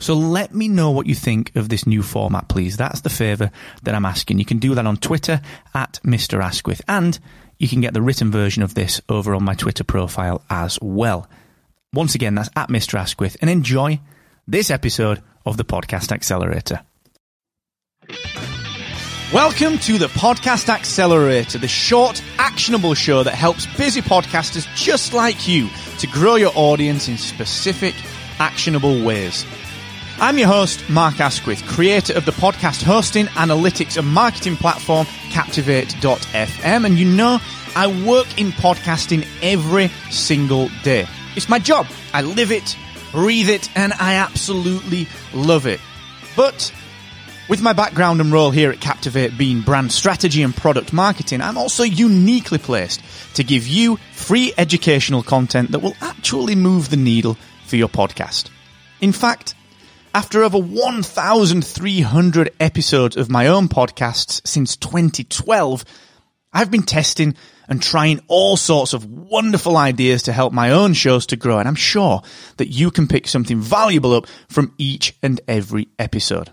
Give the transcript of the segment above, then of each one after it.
So let me know what you think of this new format, please. That's the favour that I'm asking. You can do that on Twitter at Mr. Asquith, and you can get the written version of this over on my Twitter profile as well. Once again, that's at Mr. Asquith, and enjoy this episode of the Podcast Accelerator. Welcome to the Podcast Accelerator, the short, actionable show that helps busy podcasters just like you to grow your audience in specific, actionable ways. I'm your host, Mark Asquith, creator of the podcast hosting, analytics, and marketing platform Captivate.fm. And you know, I work in podcasting every single day. It's my job. I live it, breathe it, and I absolutely love it. But with my background and role here at Captivate being brand strategy and product marketing, I'm also uniquely placed to give you free educational content that will actually move the needle for your podcast. In fact, after over 1,300 episodes of my own podcasts since 2012, I've been testing and trying all sorts of wonderful ideas to help my own shows to grow, and I'm sure that you can pick something valuable up from each and every episode.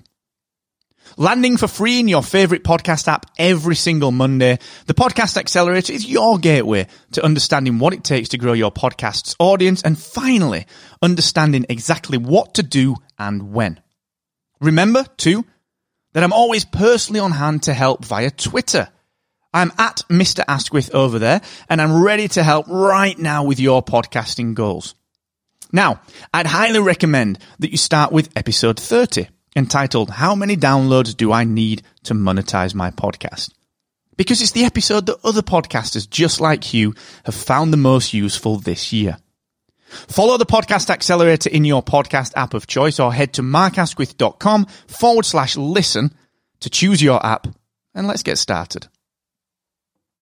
Landing for free in your favorite podcast app every single Monday, the Podcast Accelerator is your gateway to understanding what it takes to grow your podcast's audience and finally understanding exactly what to do and when. Remember, too, that I'm always personally on hand to help via Twitter. I'm at Mr. Asquith over there and I'm ready to help right now with your podcasting goals. Now, I'd highly recommend that you start with episode 30 entitled How Many Downloads Do I Need to Monetize My Podcast? Because it's the episode that other podcasters just like you have found the most useful this year. Follow the podcast accelerator in your podcast app of choice or head to markasquith.com forward slash listen to choose your app and let's get started.